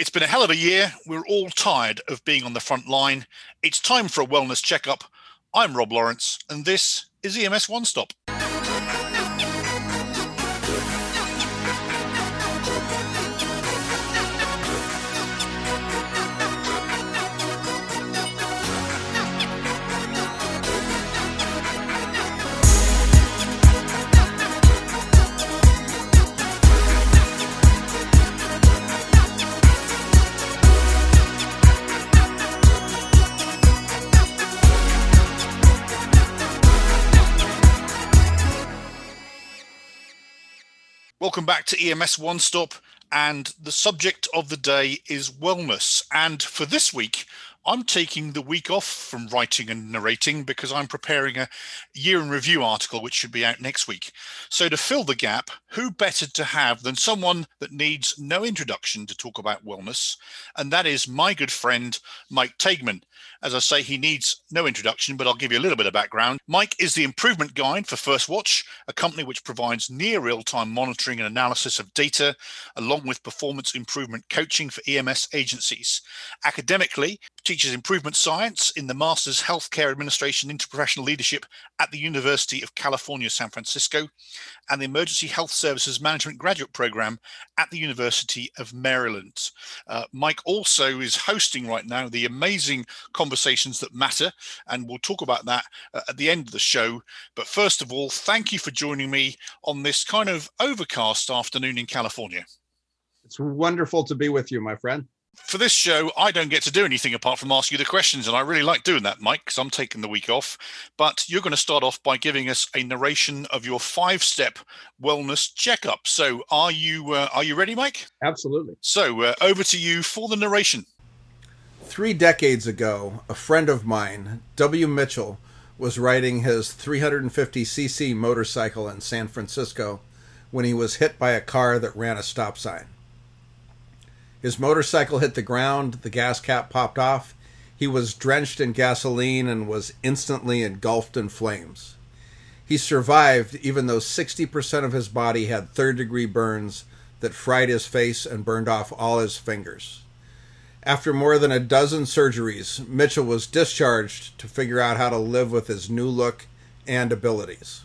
It's been a hell of a year. We're all tired of being on the front line. It's time for a wellness checkup. I'm Rob Lawrence, and this is EMS One Stop. Welcome back to EMS One Stop. And the subject of the day is wellness. And for this week, I'm taking the week off from writing and narrating because I'm preparing a year in review article, which should be out next week. So, to fill the gap, who better to have than someone that needs no introduction to talk about wellness? And that is my good friend, Mike Taigman. As I say, he needs no introduction, but I'll give you a little bit of background. Mike is the improvement guide for FirstWatch, a company which provides near real time monitoring and analysis of data, along with performance improvement coaching for EMS agencies. Academically, teaches improvement science in the Master's Healthcare Administration Interprofessional Leadership at the University of California, San Francisco, and the Emergency Health Services Management Graduate Program at the University of Maryland. Uh, Mike also is hosting right now the amazing Conversations That Matter, and we'll talk about that uh, at the end of the show. But first of all, thank you for joining me on this kind of overcast afternoon in California. It's wonderful to be with you, my friend for this show, I don't get to do anything apart from ask you the questions, and I really like doing that, Mike, because I'm taking the week off. But you're going to start off by giving us a narration of your five-step wellness checkup. So, are you uh, are you ready, Mike? Absolutely. So, uh, over to you for the narration. Three decades ago, a friend of mine, W. Mitchell, was riding his 350cc motorcycle in San Francisco when he was hit by a car that ran a stop sign. His motorcycle hit the ground, the gas cap popped off. He was drenched in gasoline and was instantly engulfed in flames. He survived, even though 60% of his body had third degree burns that fried his face and burned off all his fingers. After more than a dozen surgeries, Mitchell was discharged to figure out how to live with his new look and abilities.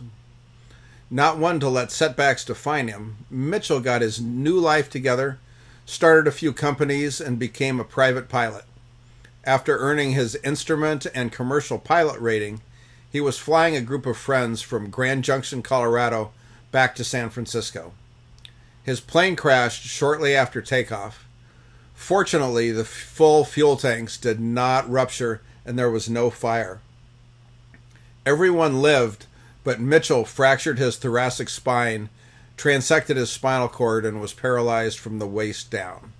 Not one to let setbacks define him, Mitchell got his new life together started a few companies, and became a private pilot. After earning his instrument and commercial pilot rating, he was flying a group of friends from Grand Junction, Colorado, back to San Francisco. His plane crashed shortly after takeoff. Fortunately, the full fuel tanks did not rupture and there was no fire. Everyone lived, but Mitchell fractured his thoracic spine transected his spinal cord and was paralyzed from the waist down.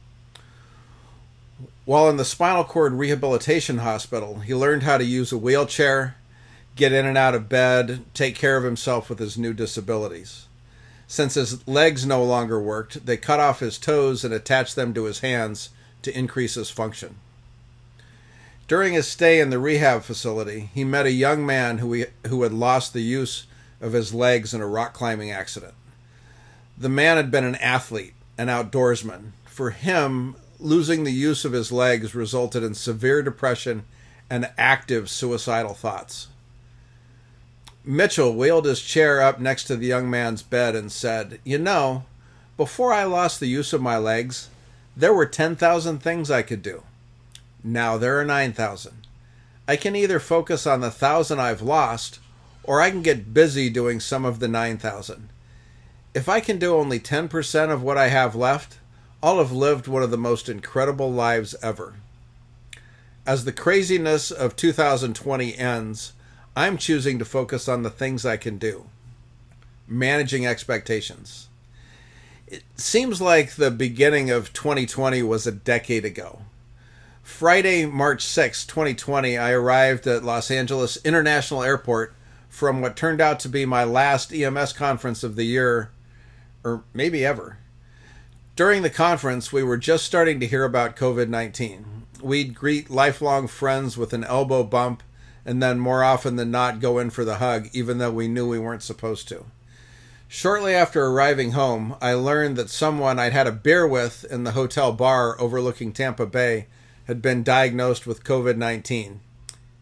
While in the spinal cord rehabilitation hospital, he learned how to use a wheelchair, get in and out of bed, take care of himself with his new disabilities. Since his legs no longer worked, they cut off his toes and attached them to his hands to increase his function. During his stay in the rehab facility, he met a young man who, he, who had lost the use of his legs in a rock climbing accident. The man had been an athlete, an outdoorsman. For him, losing the use of his legs resulted in severe depression and active suicidal thoughts. Mitchell wheeled his chair up next to the young man's bed and said, You know, before I lost the use of my legs, there were 10,000 things I could do. Now there are 9,000. I can either focus on the thousand I've lost, or I can get busy doing some of the 9,000 if I can do only 10% of what I have left, I'll have lived one of the most incredible lives ever. As the craziness of 2020 ends, I'm choosing to focus on the things I can do. Managing expectations. It seems like the beginning of 2020 was a decade ago. Friday, March 6, 2020, I arrived at Los Angeles International Airport from what turned out to be my last EMS conference of the year or maybe ever. During the conference, we were just starting to hear about COVID 19. We'd greet lifelong friends with an elbow bump and then more often than not go in for the hug, even though we knew we weren't supposed to. Shortly after arriving home, I learned that someone I'd had a beer with in the hotel bar overlooking Tampa Bay had been diagnosed with COVID 19.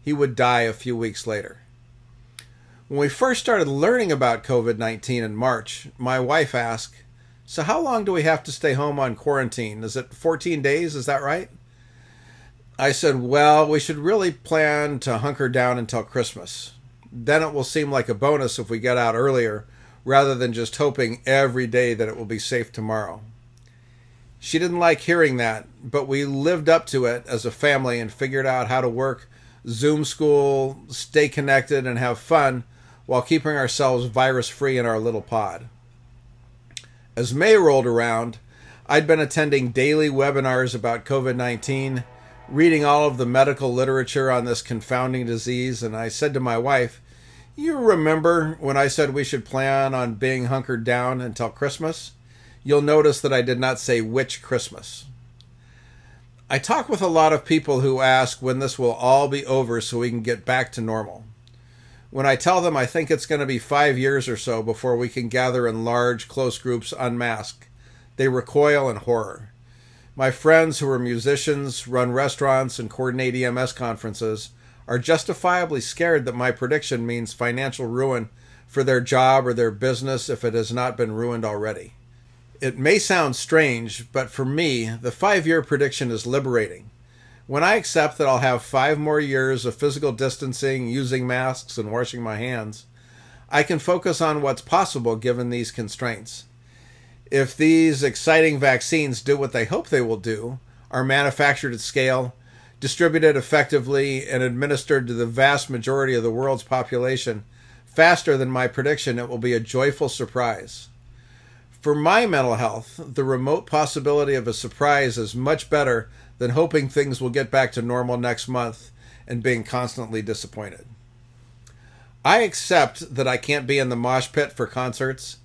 He would die a few weeks later. When we first started learning about COVID 19 in March, my wife asked, So, how long do we have to stay home on quarantine? Is it 14 days? Is that right? I said, Well, we should really plan to hunker down until Christmas. Then it will seem like a bonus if we get out earlier rather than just hoping every day that it will be safe tomorrow. She didn't like hearing that, but we lived up to it as a family and figured out how to work Zoom school, stay connected, and have fun while keeping ourselves virus free in our little pod. As May rolled around, I'd been attending daily webinars about COVID 19, reading all of the medical literature on this confounding disease, and I said to my wife, You remember when I said we should plan on being hunkered down until Christmas? You'll notice that I did not say which Christmas. I talk with a lot of people who ask when this will all be over so we can get back to normal. When I tell them I think it's going to be five years or so before we can gather in large, close groups unmasked, they recoil in horror. My friends who are musicians, run restaurants, and coordinate EMS conferences are justifiably scared that my prediction means financial ruin for their job or their business if it has not been ruined already. It may sound strange, but for me, the five year prediction is liberating. When I accept that I'll have five more years of physical distancing, using masks, and washing my hands, I can focus on what's possible given these constraints. If these exciting vaccines do what they hope they will do, are manufactured at scale, distributed effectively, and administered to the vast majority of the world's population faster than my prediction, it will be a joyful surprise. For my mental health, the remote possibility of a surprise is much better than hoping things will get back to normal next month and being constantly disappointed. I accept that I can't be in the mosh pit for concerts,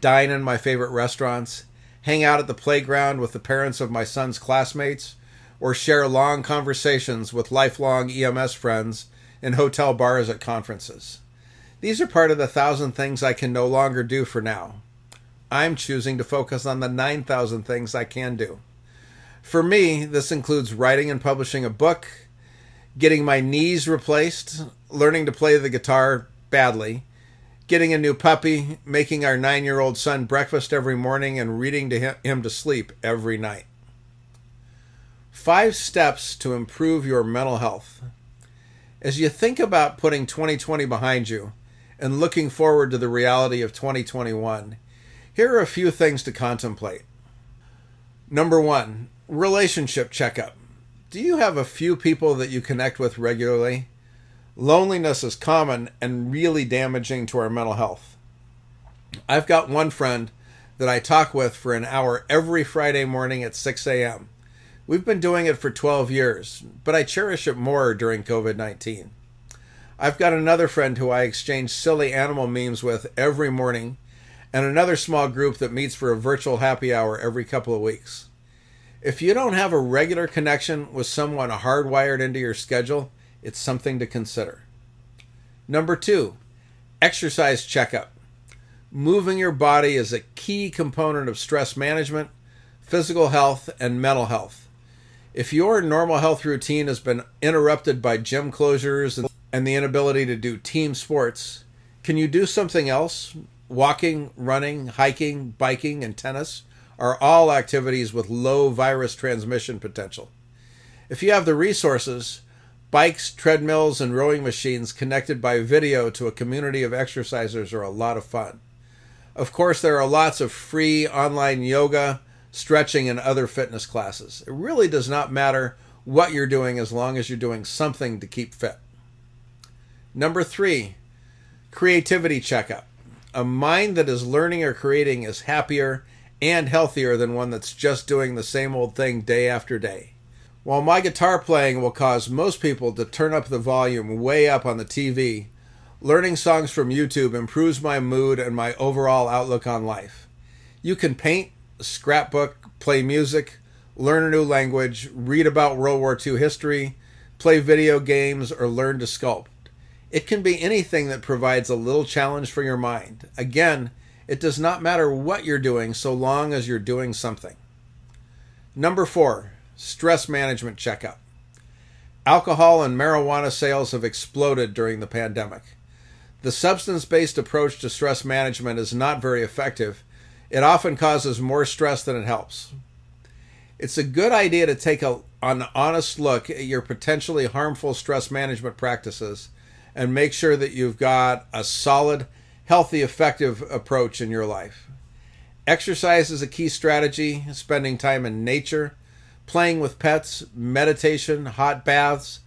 dine in my favorite restaurants, hang out at the playground with the parents of my son's classmates, or share long conversations with lifelong EMS friends in hotel bars at conferences. These are part of the thousand things I can no longer do for now. I'm choosing to focus on the 9,000 things I can do. For me, this includes writing and publishing a book, getting my knees replaced, learning to play the guitar badly, getting a new puppy, making our nine year old son breakfast every morning, and reading to him to sleep every night. Five steps to improve your mental health. As you think about putting 2020 behind you and looking forward to the reality of 2021, here are a few things to contemplate. Number one, relationship checkup. Do you have a few people that you connect with regularly? Loneliness is common and really damaging to our mental health. I've got one friend that I talk with for an hour every Friday morning at 6 a.m. We've been doing it for 12 years, but I cherish it more during COVID 19. I've got another friend who I exchange silly animal memes with every morning, and another small group that meets for a virtual happy hour every couple of weeks. If you don't have a regular connection with someone hardwired into your schedule, it's something to consider. Number two, exercise checkup. Moving your body is a key component of stress management, physical health, and mental health. If your normal health routine has been interrupted by gym closures and the inability to do team sports, can you do something else? Walking, running, hiking, biking, and tennis are all activities with low virus transmission potential. If you have the resources, bikes, treadmills, and rowing machines connected by video to a community of exercisers are a lot of fun. Of course, there are lots of free online yoga, stretching, and other fitness classes. It really does not matter what you're doing as long as you're doing something to keep fit. Number three, creativity checkup. A mind that is learning or creating is happier and healthier than one that's just doing the same old thing day after day. While my guitar playing will cause most people to turn up the volume way up on the TV, learning songs from YouTube improves my mood and my overall outlook on life. You can paint, scrapbook, play music, learn a new language, read about World War II history, play video games, or learn to sculpt. It can be anything that provides a little challenge for your mind. Again, It does not matter what you're doing so long as you're doing something. Number four, stress management checkup. Alcohol and marijuana sales have exploded during the pandemic. The substance based approach to stress management is not very effective. It often causes more stress than it helps. It's a good idea to take a, an honest look at your potentially harmful stress management practices and make sure that you've got a solid, healthy, effective approach in your life. Exercise is a key strategy, spending time in nature, playing with pets, meditation, hot baths,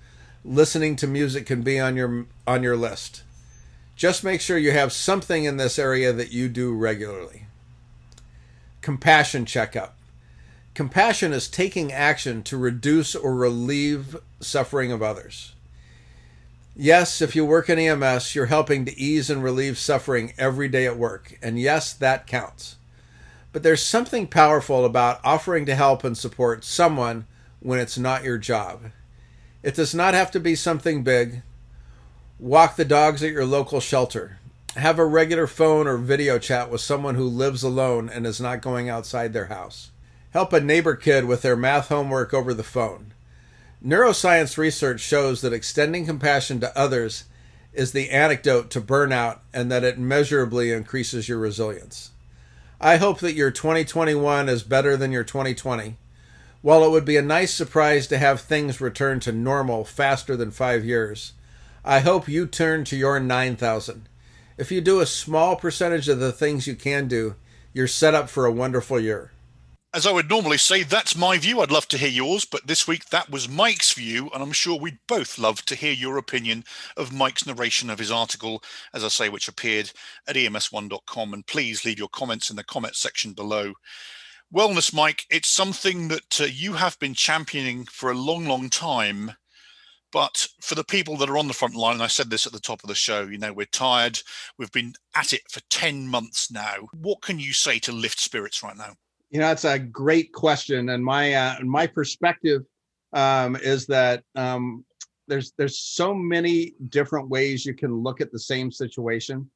listening to music can be on your on your list. Just make sure you have something in this area that you do regularly. Compassion checkup. Compassion is taking action to reduce or relieve suffering of others. Yes, if you work in EMS, you're helping to ease and relieve suffering every day at work. And yes, that counts. But there's something powerful about offering to help and support someone when it's not your job. It does not have to be something big. Walk the dogs at your local shelter. Have a regular phone or video chat with someone who lives alone and is not going outside their house. Help a neighbor kid with their math homework over the phone. Neuroscience research shows that extending compassion to others is the antidote to burnout and that it measurably increases your resilience. I hope that your 2021 is better than your 2020. While it would be a nice surprise to have things return to normal faster than five years, I hope you turn to your 9,000. If you do a small percentage of the things you can do, you're set up for a wonderful year as I would normally say, that's my view. I'd love to hear yours, but this week that was Mike's view, and I'm sure we'd both love to hear your opinion of Mike's narration of his article, as I say, which appeared at ems1.com. And please leave your comments in the comment section below. Wellness, Mike, it's something that uh, you have been championing for a long, long time. But for the people that are on the front line, and I said this at the top of the show, you know, we're tired. We've been at it for 10 months now. What can you say to lift spirits right now? You know, that's a great question, and my uh, my perspective um, is that um, there's there's so many different ways you can look at the same situation,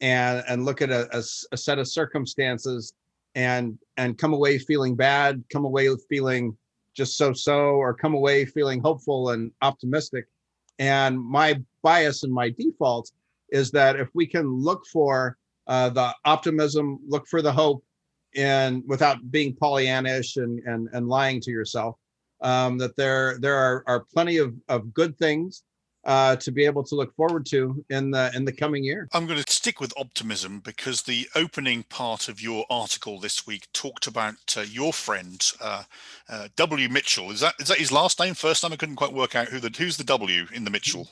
and and look at a, a, a set of circumstances, and and come away feeling bad, come away feeling just so so, or come away feeling hopeful and optimistic. And my bias and my default is that if we can look for uh, the optimism, look for the hope, and without being Pollyannish and and and lying to yourself, um, that there there are are plenty of of good things uh, to be able to look forward to in the in the coming year. I'm going to stick with optimism because the opening part of your article this week talked about uh, your friend uh, uh W. Mitchell. Is that is that his last name? First time I couldn't quite work out who the who's the W in the Mitchell.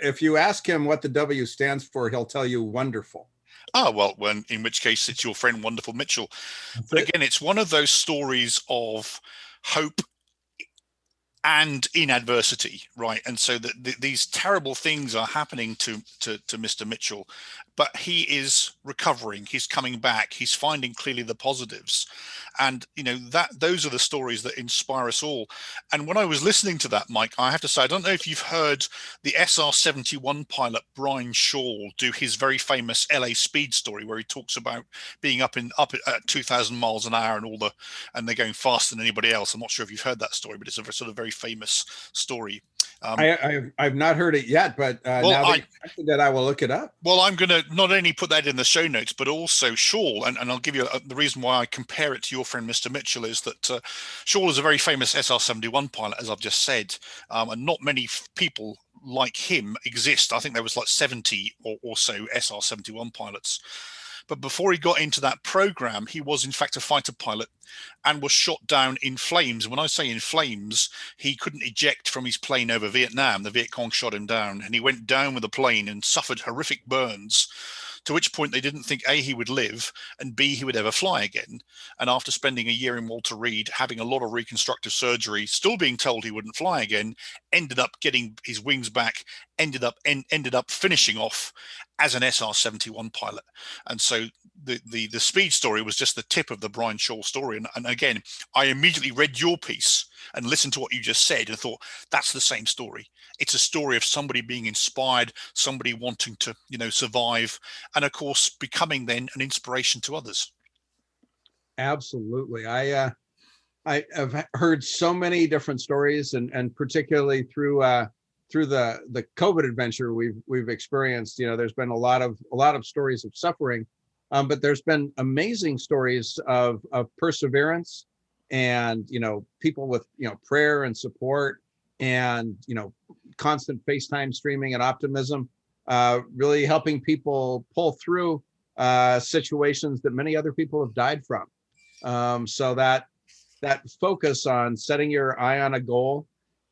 If you ask him what the W stands for, he'll tell you wonderful. Ah, well, when in which case it's your friend Wonderful Mitchell. But again, it's one of those stories of hope and in adversity, right? And so that the, these terrible things are happening to, to to Mr. Mitchell, but he is recovering. He's coming back. He's finding clearly the positives, and you know that those are the stories that inspire us all. And when I was listening to that, Mike, I have to say I don't know if you've heard the SR-71 pilot Brian Shul do his very famous LA Speed story, where he talks about being up in up at 2,000 miles an hour and all the and they're going faster than anybody else. I'm not sure if you've heard that story, but it's a sort of very famous story. Um, I, have I've not heard it yet, but uh, well, now that, I, that I will look it up. Well, I'm going to not only put that in the show notes, but also Shul, and, and I'll give you a, the reason why I compare it to your friend Mr. Mitchell is that uh, Shul is a very famous SR-71 pilot, as I've just said, um, and not many f- people like him exist. I think there was like 70 or, or so SR-71 pilots. But before he got into that program, he was in fact a fighter pilot and was shot down in flames. When I say in flames, he couldn't eject from his plane over Vietnam. The Viet Cong shot him down, and he went down with the plane and suffered horrific burns to which point they didn't think A, he would live, and B, he would ever fly again. And after spending a year in Walter Reed, having a lot of reconstructive surgery, still being told he wouldn't fly again, ended up getting his wings back, ended up en- ended up finishing off as an SR-71 pilot. And so the, the the speed story was just the tip of the Brian Shul story. And, and again, I immediately read your piece and listened to what you just said and thought that's the same story. It's a story of somebody being inspired, somebody wanting to, you know, survive, and of course becoming then an inspiration to others. Absolutely. I uh I have heard so many different stories and and particularly through uh through the the COVID adventure we've we've experienced, you know, there's been a lot of a lot of stories of suffering, um, but there's been amazing stories of of perseverance and you know people with you know prayer and support and you know constant FaceTime streaming and optimism, uh, really helping people pull through uh, situations that many other people have died from. Um, so that that focus on setting your eye on a goal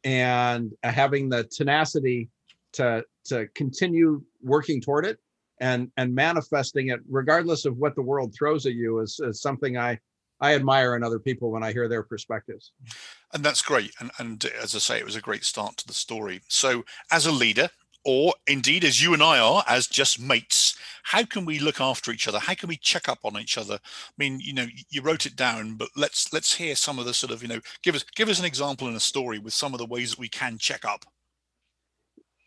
and having the tenacity to to continue working toward it and and manifesting it regardless of what the world throws at you is, is something i i admire in other people when i hear their perspectives. And that's great. And and uh, as i say it was a great start to the story. So as a leader or indeed as you and I are as just mates how can we look after each other? How can we check up on each other? I mean you know you wrote it down but let's let's hear some of the sort of you know give us give us an example in a story with some of the ways that we can check up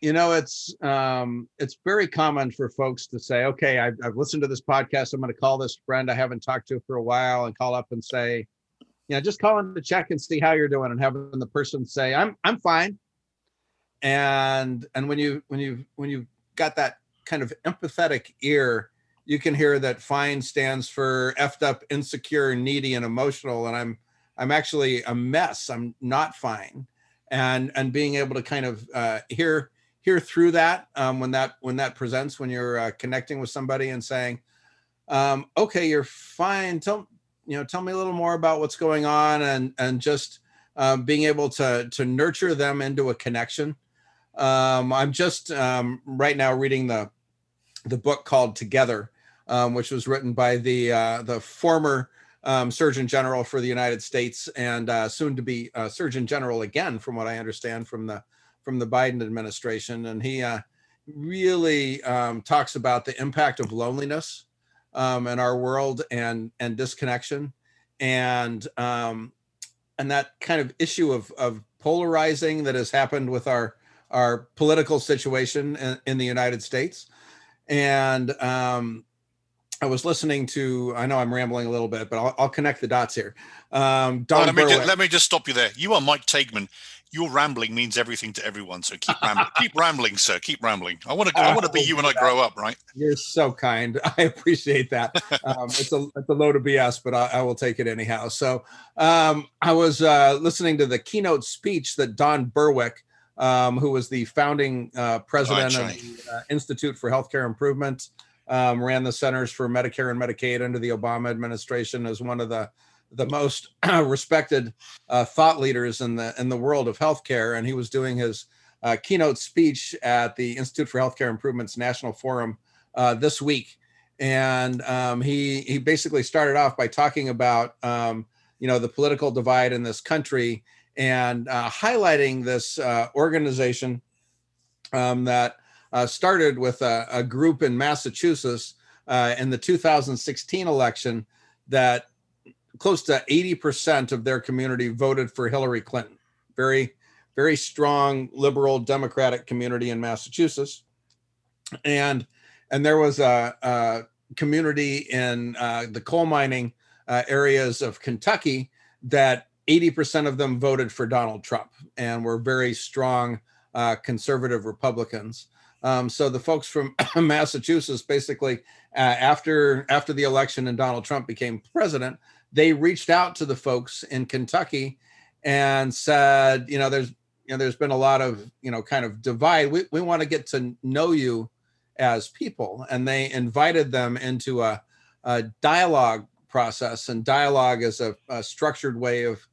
you know it's um it's very common for folks to say okay I've, I've listened to this podcast. I'm going to call this friend i haven't talked to for a while and call up and say you know just calling to check and see how you're doing and having the person say i'm i'm fine. And and when you when you when you've got that kind of empathetic ear you can hear that fine stands for effed up insecure needy and emotional and i'm i'm actually a mess. I'm not fine. And and being able to kind of uh, hear hear through that um, when that when that presents when you're uh, connecting with somebody and saying um, okay you're fine. Tell you know tell me a little more about what's going on and and just um, being able to to nurture them into a connection. Um, I'm just um, right now reading the the book called Together, um, which was written by the uh, the former um, Surgeon General for the United States and uh, soon to be uh, Surgeon General again, from what I understand from the from the Biden administration, and he uh, really um, talks about the impact of loneliness um, in our world and and disconnection, and um, and that kind of issue of of polarizing that has happened with our our political situation in, in the United States. And um, I was listening to, I know I'm rambling a little bit, but I'll, I'll connect the dots here. Um, Don let, me just, let me just stop you there. You are Mike Taigman. Your rambling means everything to everyone. So keep rambling, keep rambling, sir. Keep rambling. I want to, I want to be you when I grow up, right? You're so kind. I appreciate that. Um, it's a, it's a load of BS, but I, I will take it anyhow. So um, I was uh, listening to the keynote speech that Don Berwick, um, who was the founding uh, president oh, of the uh, Institute for Healthcare Improvement, um, ran the Centers for Medicare and Medicaid under the Obama administration as one of the the most respected uh, thought leaders in the in the world of healthcare, and he was doing his uh, keynote speech at the Institute for Healthcare Improvement's National Forum uh, this week, and um, he he basically started off by talking about um, you know the political divide in this country and uh, highlighting this uh, organization um, that uh, started with a, a, group in Massachusetts in the 2016 election that close to 80% of their community voted for Hillary Clinton. Very, very strong liberal democratic community in Massachusetts. And and there was a, a community in uh, the coal mining uh, areas of Kentucky that 80% of them voted for Donald Trump and were very strong uh, conservative Republicans. Um, so the folks from Massachusetts, basically, uh, after after the election and Donald Trump became president, they reached out to the folks in Kentucky and said, you know, there's you know there's been a lot of you know kind of divide. We we want to get to know you as people, and they invited them into a, a dialogue process. And dialogue is a, a structured way of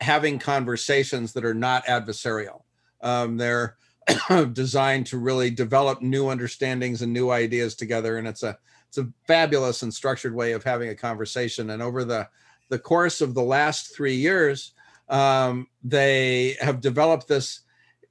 having conversations that are not adversarial. Um, they're designed to really develop new understandings and new ideas together, and it's a it's a fabulous and structured way of having a conversation. And over the the course of the last three years, um, they have developed this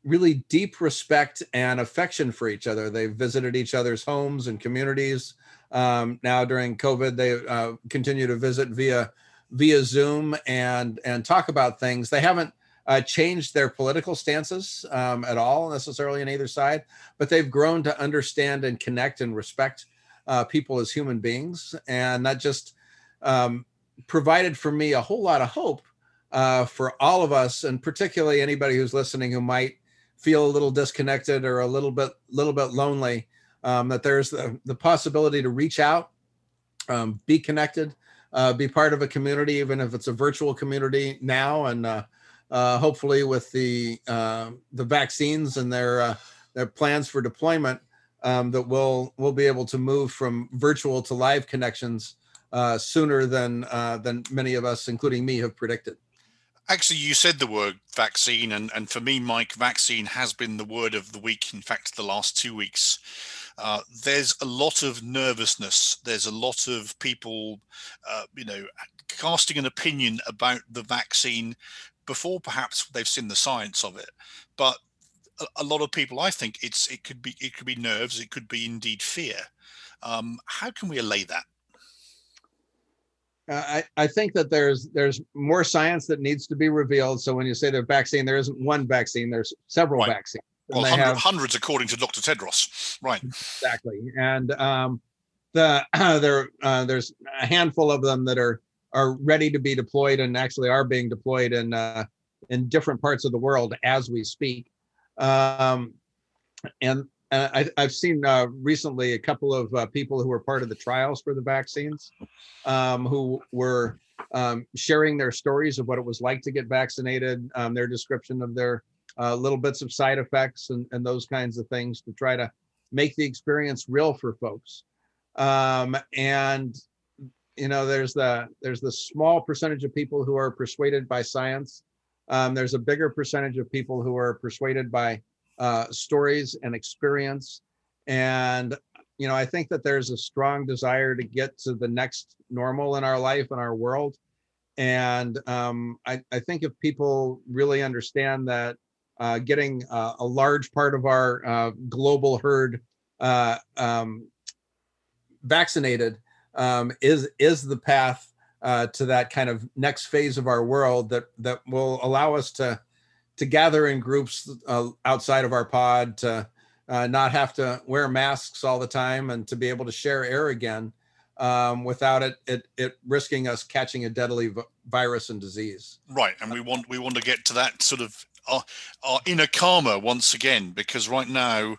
really deep respect and affection for each other. They've visited each other's homes and communities. Um, now during COVID, they uh, continue to visit via via Zoom and and talk about things. They haven't uh, changed their political stances um, at all necessarily on either side, but they've grown to understand and connect and respect uh, people as human beings, and that just um, provided for me a whole lot of hope uh, for all of us, and particularly anybody who's listening who might feel a little disconnected or a little bit little bit lonely. Um, that there's the, the possibility to reach out, um, be connected, uh, be part of a community, even if it's a virtual community now, and uh, uh, hopefully with the uh, the vaccines and their uh, their plans for deployment, um, that we'll we'll be able to move from virtual to live connections uh, sooner than than many of us, including me, have predicted. Actually, you said the word vaccine, and, and for me, Mike, vaccine has been the word of the week. In fact, the last two weeks. Uh, there's a lot of nervousness. There's a lot of people, uh, you know, casting an opinion about the vaccine before perhaps they've seen the science of it. But a, a lot of people, I think, it's it could be it could be nerves, it could be indeed fear. Um, how can we allay that? Uh, I, I think that there's there's more science that needs to be revealed. So when you say the vaccine, there isn't one vaccine. There's several right. vaccines. Well, hundred, have, hundreds according to Dr. Tedros. Right. Exactly. And um, the uh, there uh, there's a handful of them that are are ready to be deployed and actually are being deployed in uh, in different parts of the world as we speak. Um, and uh, I, have seen uh, recently a couple of uh, people who were part of the trials for the vaccines, um, who were um, sharing their stories of what it was like to get vaccinated, um, their description of their uh, little bits of side effects and, and those kinds of things to try to make the experience real for folks. Um, and you know, there's the there's the small percentage of people who are persuaded by science. Um, there's a bigger percentage of people who are persuaded by uh, stories and experience. And you know, I think that there's a strong desire to get to the next normal in our life and our world. And um, I, I think if people really understand that uh, getting uh, a large part of our uh, global herd uh, um, vaccinated um, is is the path uh, to that kind of next phase of our world that that will allow us to to gather in groups uh, outside of our pod to not have to wear masks all the time and to be able to share air again um, without it, it it risking us catching a deadly v- virus and disease. Right, and we want we want to get to that sort of our, our inner karma once again because right now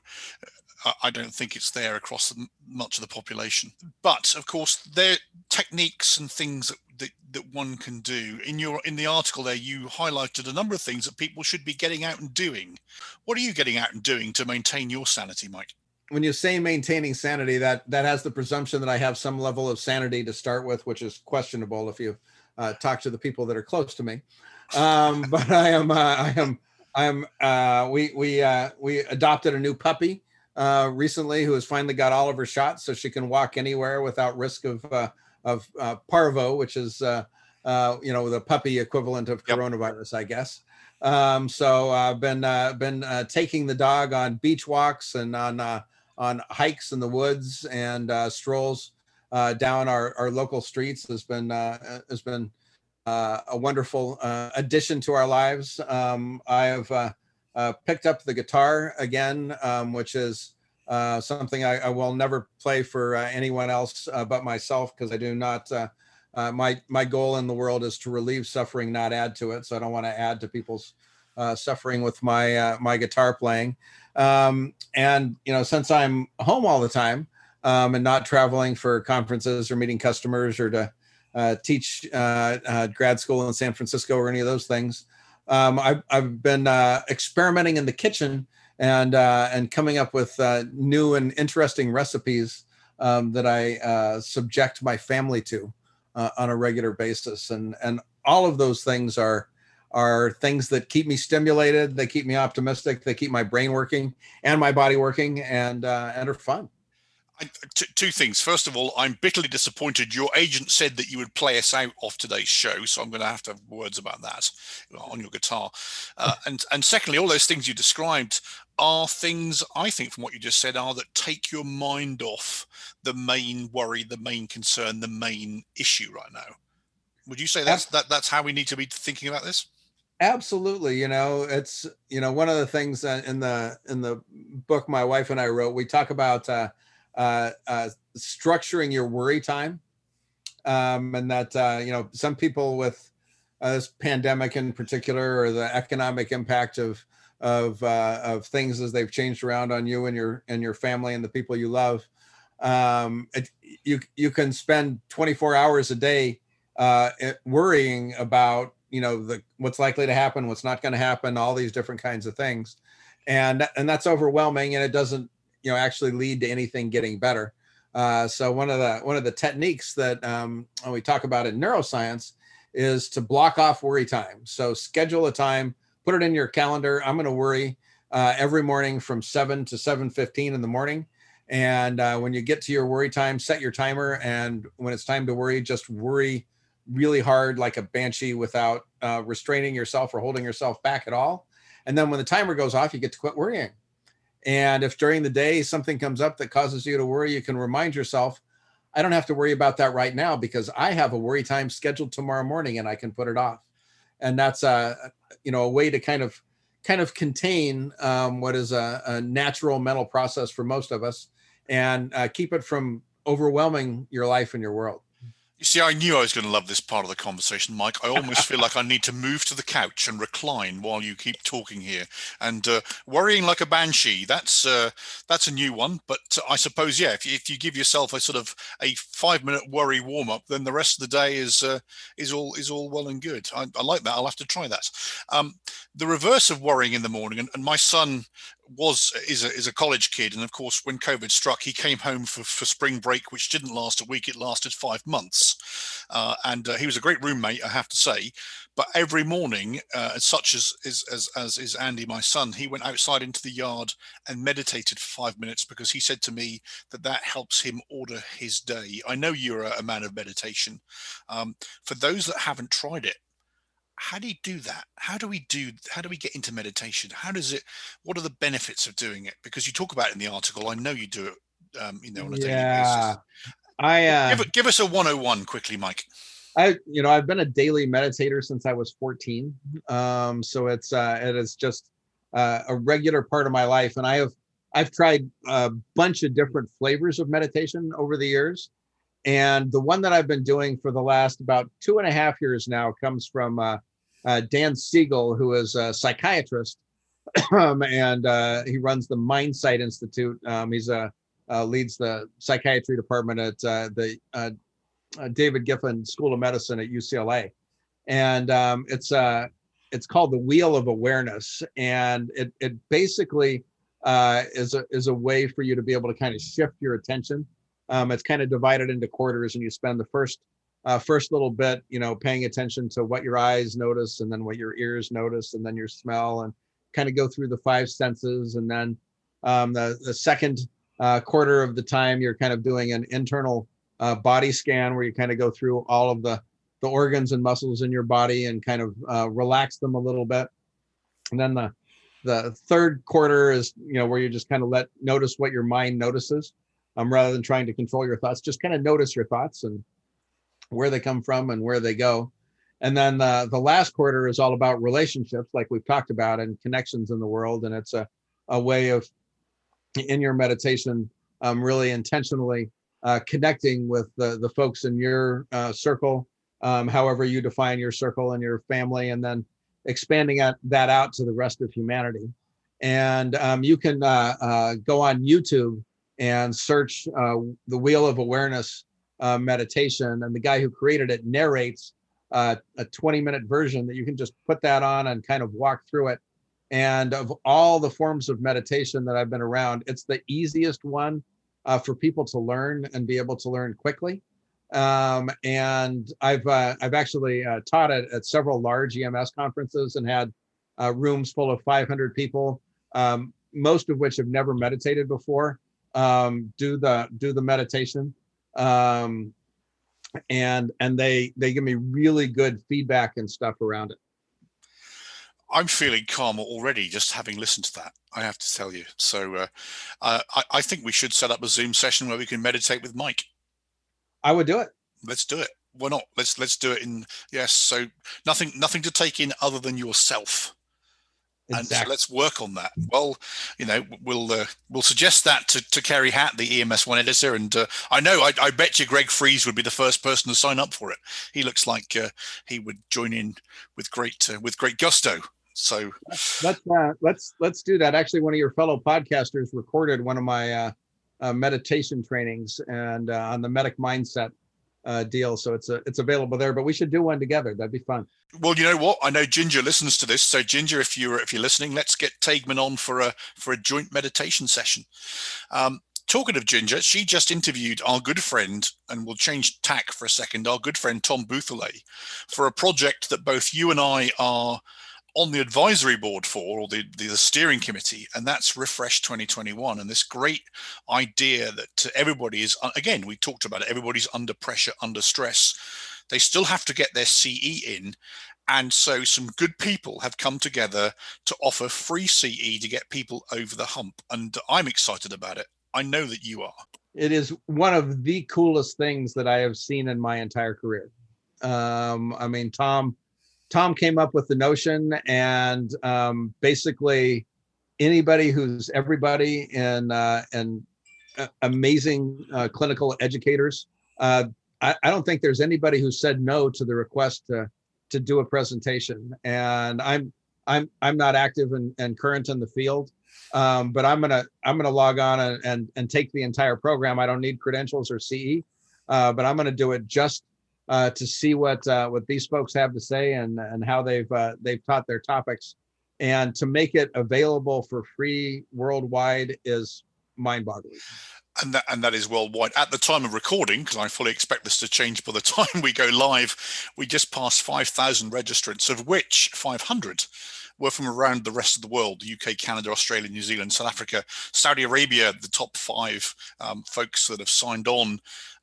I don't think it's there across much of the population. But of course, there techniques and things that, that, that, one can do. In your in the article there, you highlighted a number of things that people should be getting out and doing. What are you getting out and doing to maintain your sanity, Mike? When you say maintaining sanity, that that has the presumption that I have some level of sanity to start with, which is questionable if you uh, talk to the people that are close to me. Um, but I am, uh, I am, I am. Uh, we we uh, we adopted a new puppy uh, recently who has finally got all of her shots, so she can walk anywhere without risk of uh, of uh, parvo, which is uh, uh, you know the puppy equivalent of yep. coronavirus, I guess. Um, so I've been uh, been uh, taking the dog on beach walks and on uh, on hikes in the woods and uh, strolls uh, down our, our local streets has been uh, has been uh, a wonderful uh, addition to our lives. Um, I have picked up the guitar again, um, which is uh, something I, I, will never play for uh, anyone else but myself because I do not. my my goal in the world is to relieve suffering, not add to it. So I don't want to add to people's suffering with my my guitar playing. Um, and you know, since I'm home all the time um, and not traveling for conferences or meeting customers or to uh, teach uh, uh, grad school in San Francisco or any of those things. Um, I've, I've been uh, experimenting in the kitchen and uh, and coming up with uh, new and interesting recipes um, that I subject my family to on a regular basis, and and all of those things are are things that keep me stimulated. They keep me optimistic. They keep my brain working and my body working, and and are fun. T- two things. First of all, I'm bitterly disappointed. Your agent said that you would play us out of today's show, so I'm going to have to have words about that on your guitar. Uh, and and secondly, all those things you described are things I think, from what you just said, are that take your mind off the main worry, the main concern, the main issue right now. Would you say that's that that's how we need to be thinking about this? Absolutely. You know, it's you know one of the things in the in the book my wife and I wrote. We talk about uh, uh, uh, structuring your worry time, um, and that uh, you know some people with uh, this pandemic in particular, or the economic impact of of uh, of things as they've changed around on you and your and your family and the people you love. Um, it, you you can spend 24 hours a day uh, worrying about you know the what's likely to happen what's not going to happen all these different kinds of things. And and that's overwhelming and it doesn't you know actually lead to anything getting better. Uh, so one of the one of the techniques that um, we talk about in neuroscience is to block off worry time. So schedule a time put it in your calendar i'm going to worry uh, every morning from 7 to 7.15 in the morning and uh, when you get to your worry time set your timer and when it's time to worry just worry really hard like a banshee without uh, restraining yourself or holding yourself back at all. And then when the timer goes off, you get to quit worrying. And if during the day something comes up that causes you to worry, you can remind yourself, I don't have to worry about that right now because I have a worry time scheduled tomorrow morning and I can put it off. And that's a, you know, a way to kind of kind of contain um, what is a, a, natural mental process for most of us and uh, keep it from overwhelming your life and your world. You see, I knew I was going to love this part of the conversation, Mike. I almost feel like I need to move to the couch and recline while you keep talking here. And uh, worrying like a banshee, that's uh, that's a new one. But I suppose, yeah, if you, if you give yourself a sort of a five minute worry warm up, then the rest of the day is uh, is all is all well and good. I, I, like that. I'll have to try that. Um, the reverse of worrying in the morning, and, and my son was is a, is a college kid, and of course, when COVID struck, he came home for, for spring break, which didn't last a week; it lasted five months. Uh, and uh, he was a great roommate, I have to say. But every morning, uh, such as, as as as is Andy, my son, he went outside into the yard and meditated for five minutes because he said to me that that helps him order his day. I know you're a, a man of meditation. Um, for those that haven't tried it, how do you do that? How do we do how do we get into meditation? How does it what are the benefits of doing it? Because you talk about it in the article. I know you do it um, you know on a yeah, daily basis. I uh, give, give us a 101 quickly mike. I you know i've been a daily meditator since i was 14 um so it's uh it is just uh, a regular part of my life. And i have i've tried a bunch of different flavors of meditation over the years. And the one that I've been doing for the last about two and a half years now comes from uh, uh, Dan Siegel, who is a psychiatrist, um, and uh, he runs the Mindsight Institute. Um, he's a uh, leads the psychiatry department at uh, the uh, David Geffen School of Medicine at UCLA, and um, it's uh, it's called the Wheel of Awareness, and it it basically is a is a way for you to be able to kind of shift your attention. Um, it's kind of divided into quarters, and you spend the first uh, first little bit, you know, paying attention to what your eyes notice, and then what your ears notice, and then your smell, and kind of go through the five senses, and then um, the the second uh, quarter of the time, you're kind of doing an internal uh, body scan where you kind of go through all of the the organs and muscles in your body and kind of uh, relax them a little bit, and then the the third quarter is you know where you just kind of let notice what your mind notices um, rather than trying to control your thoughts. Just kind of notice your thoughts and where they come from and where they go. And then uh, the last quarter is all about relationships, like we've talked about, and connections in the world. And it's a, a way of, in your meditation, um, really intentionally uh, connecting with the, the folks in your uh, circle, um, however you define your circle and your family, and then expanding that out to the rest of humanity. And um, you can uh, uh, go on YouTube and search uh, the Wheel of Awareness uh, meditation. And the guy who created it narrates uh, a 20 minute version that you can just put that on and kind of walk through it. And of all the forms of meditation that I've been around, it's the easiest one uh, for people to learn and be able to learn quickly. Um, and I've uh, I've actually uh, taught it at several large EMS conferences and had rooms full of 500 people, um, most of which have never meditated before um, do the do the meditation um, and and they they give me really good feedback and stuff around it i'm feeling calmer already just having listened to that i have to tell you so uh, uh, I, I think we should set up a zoom session where we can meditate with mike i would do it let's do it why not? Let's let's do it in yes. So nothing nothing to take in other than yourself. Exactly. And so let's work on that. Well, you know, we'll uh, we'll suggest that to, to Kerry Hatt, the EMS one editor, and uh, I know I, I, bet you Greg Friese would be the first person to sign up for it. He looks like uh, he would join in with great uh, with great gusto. So let's uh, let's let's do that. Actually, one of your fellow podcasters recorded one of my uh, uh, meditation trainings and uh, on the medic mindset uh, deal. So it's a, it's available there. But we should do one together. That'd be fun. Well, you know what? I know Ginger listens to this. So Ginger, if you're if you're listening, let's get Taigman on for a for a joint meditation session. Um, talking of Ginger, she just interviewed our good friend, and we'll change tack for a second. Our good friend Tom Bouthillet for a project that both you and I are on the advisory board for, or the, the, the, steering committee, and that's Refresh 2021. And this great idea that everybody is, uh, again, we talked about it, everybody's under pressure, under stress. They still have to get their CE in. And so some good people have come together to offer free CE to get people over the hump. And I'm excited about it. I know that you are. It is one of the coolest things that I have seen in my entire career. Um, I mean, Tom Tom came up with the notion, and um, basically anybody who's everybody in uh, and uh, amazing uh, clinical educators. Uh, I, I, don't think there's anybody who said no to the request to to do a presentation. And I'm I'm I'm not active and, and current in the field, um, but I'm gonna I'm gonna log on and, and and take the entire program. I don't need credentials or CE, uh, but I'm gonna do it just uh, to see what uh, what these folks have to say and and how they've uh, they've taught their topics, and to make it available for free worldwide is mind-boggling. And that, and that is worldwide. At the time of recording, because I fully expect this to change by the time we go live, we just passed 5,000 registrants, of which 500 were from around the rest of the world the UK, Canada, Australia, New Zealand, South Africa, Saudi Arabia, the top five um, folks that have signed on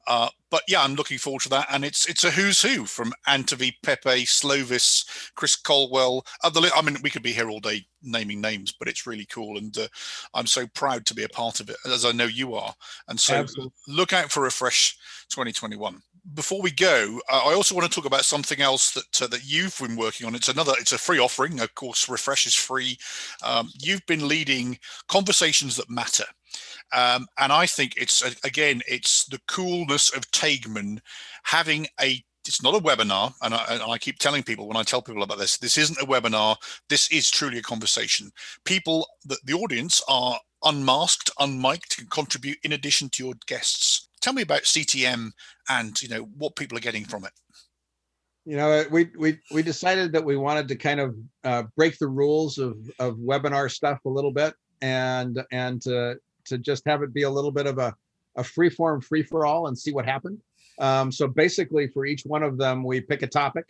uh, but yeah, I'm looking forward to that, and it's it's a who's who from Antovi, Pepe, Slovis, Chris Colwell. Other, I mean, we could be here all day naming names, but it's really cool, and uh, I'm so proud to be a part of it, as I know you are. And so, Absolutely. look out for Refresh 2021 before we go, uh, I also want to talk about something else that uh, that you've been working on. It's another, it's a free offering. Of course, Refresh is free. Um, you've been leading conversations that matter. Um, and I think it's again, it's the coolness of Taigman having a. It's not a webinar, and I, and I keep telling people when I tell people about this, this isn't a webinar. This is truly a conversation. People, the, the audience are unmasked, unmiked, can contribute in addition to your guests. Tell me about CTM and you know what people are getting from it you know we we we decided that we wanted to kind of uh, break the rules of of webinar stuff a little bit and and to to just have it be a little bit of a, a free form free for all and see what happened. Um, so basically, for each one of them, we pick a topic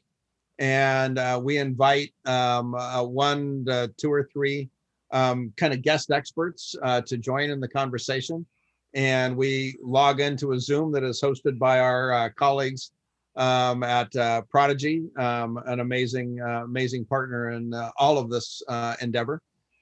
and uh, we invite um, uh, one, two, or three um, kind of guest experts uh, to join in the conversation. And we log into a Zoom that is hosted by our uh, colleagues um, at uh, Prodigy, um, an amazing, amazing partner in all of this endeavor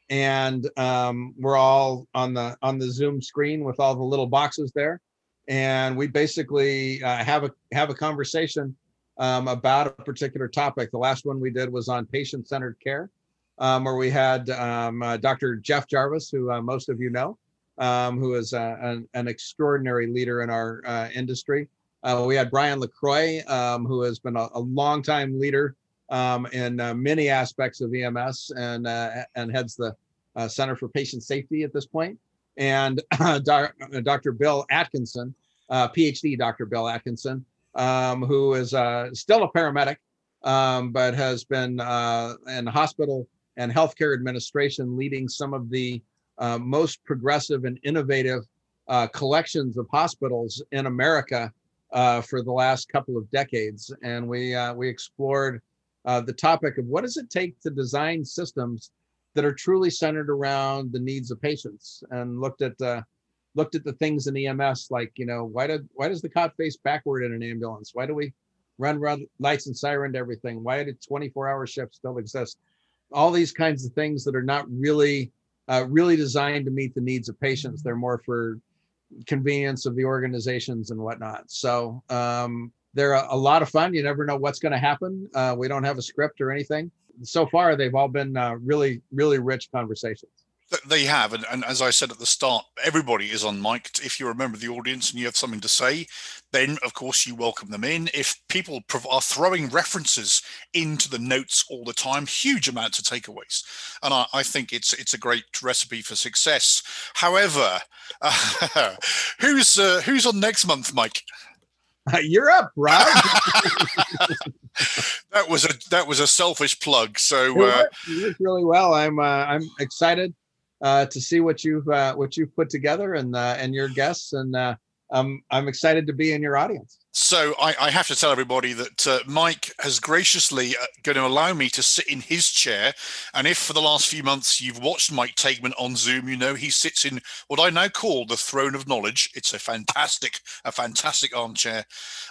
and um, we're all on the on the Zoom screen with all the little boxes there, and we basically uh, have a have a conversation um, about a particular topic. The last one we did was on patient-centered care, um, where we had um, uh, Dr. Jeff Jarvis, who uh, most of you know, um, who is uh, an, an, extraordinary leader in our uh, industry. Uh, we had Brian LaCroix, um, who has been a, a longtime leader um, in uh, many aspects of EMS and uh, and heads the uh, Center for Patient Safety at this point. And Dr. Bill Atkinson, uh, PhD Dr. Bill Atkinson, um, who is uh, still a paramedic, um, but has been uh, in hospital and healthcare administration leading some of the most progressive and innovative collections of hospitals in America uh, for the last couple of decades, and we uh, we explored uh, the topic of what does it take to design systems that are truly centered around the needs of patients, and looked at uh, looked at the things in EMS like you know why did why does the cot face backward in an ambulance? Why do we run run lights and siren to everything? Why did 24 hour shifts still exist? All these kinds of things that are not really uh, really designed to meet the needs of patients. They're more for convenience of the organizations and whatnot. So um, they're a, a lot of fun. You never know what's going to happen. Uh, we don't have a script or anything. So far, they've all been uh, really, really rich conversations. They have, and, and, as I said at the start, everybody is on mic. If you're a member of the audience and you have something to say, then of course you welcome them in. If people are throwing references into the notes all the time, huge amounts of takeaways, and I, I think it's it's a great recipe for success. However, uh, who's uh, who's on next month, Mike? You're up, Rob. that was a that was a selfish plug. So uh, really well. I'm uh, I'm excited uh, to see what you've uh, what you've put together and uh, and your guests, and uh, I'm I'm excited to be in your audience. So I, I, have to tell everybody that uh, Mike has graciously uh, going to allow me to sit in his chair. And if for the last few months you've watched Mike Taigman on Zoom, you know he sits in what I now call the throne of knowledge. It's a fantastic, a fantastic armchair.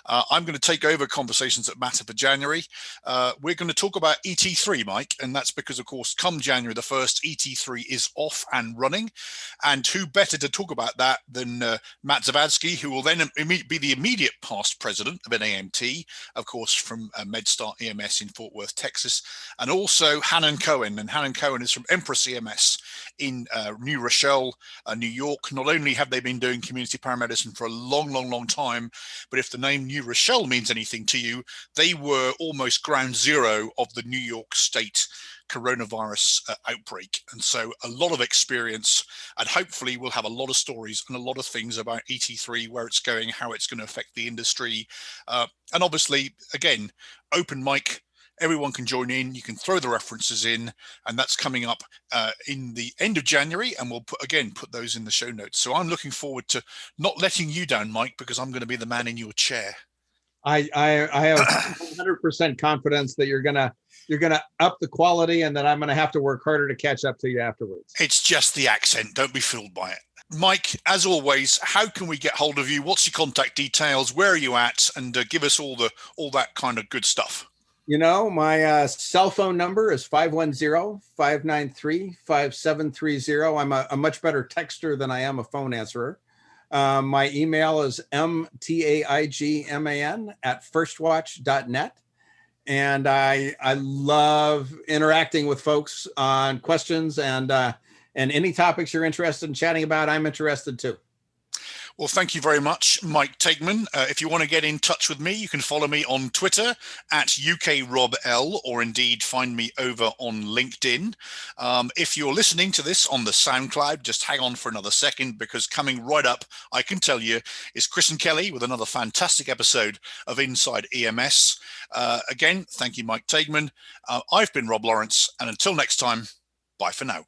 Uh, I'm going to take over conversations that matter for January. Uh, we're going to talk about ET3, Mike, and that's because, of course, come January the first, ET3 is off and running. And who better to talk about that than uh, Matt Zavadsky, who will then be the immediate past president of NAEMT, of course, from uh, MedStar EMS in Fort Worth, Texas, and also Hannon Cohen. And Hannon Cohen is from Empress EMS in uh, New Rochelle, uh, New York. Not only have they been doing community paramedicine for a long, long, long time, but if the name New Rochelle means anything to you, they were almost ground zero of the New York State coronavirus uh, outbreak. And so a lot of experience, and hopefully we'll have a lot of stories and a lot of things about ET3, where it's going, how it's going to affect the industry. Uh, and obviously, again, open mic. Everyone can join in. You can throw the references in, and that's coming up uh, in the end of January. And we'll put again put those in the show notes. So I'm looking forward to not letting you down, Mike, because I'm going to be the man in your chair. I I, I have 100% confidence that you're gonna you're going to up the quality and then I'm going to have to work harder to catch up to you afterwards. It's just the accent. Don't be fooled by it. Mike, as always, how can we get hold of you? What's your contact details? Where are you at? And uh, give us all the all that kind of good stuff. You know, my uh, cell phone number is 510-593-5730. I'm a, a, much better texter than I am a phone answerer. Um, my email is mtaigman at firstwatch.net and I I love interacting with folks on questions and uh, and any topics you're interested in chatting about. I'm interested too. Well, thank you very much, Mike Taigman. Uh, if you want to get in touch with me, you can follow me on Twitter at UKRobL or indeed find me over on LinkedIn. Um, if you're listening to this on the SoundCloud, just hang on for another second because coming right up, I can tell you, is Chris and Kelly with another fantastic episode of Inside EMS. Uh, again, thank you, Mike Taigman. Uh, I've been Rob Lawrence, and until next time, bye for now.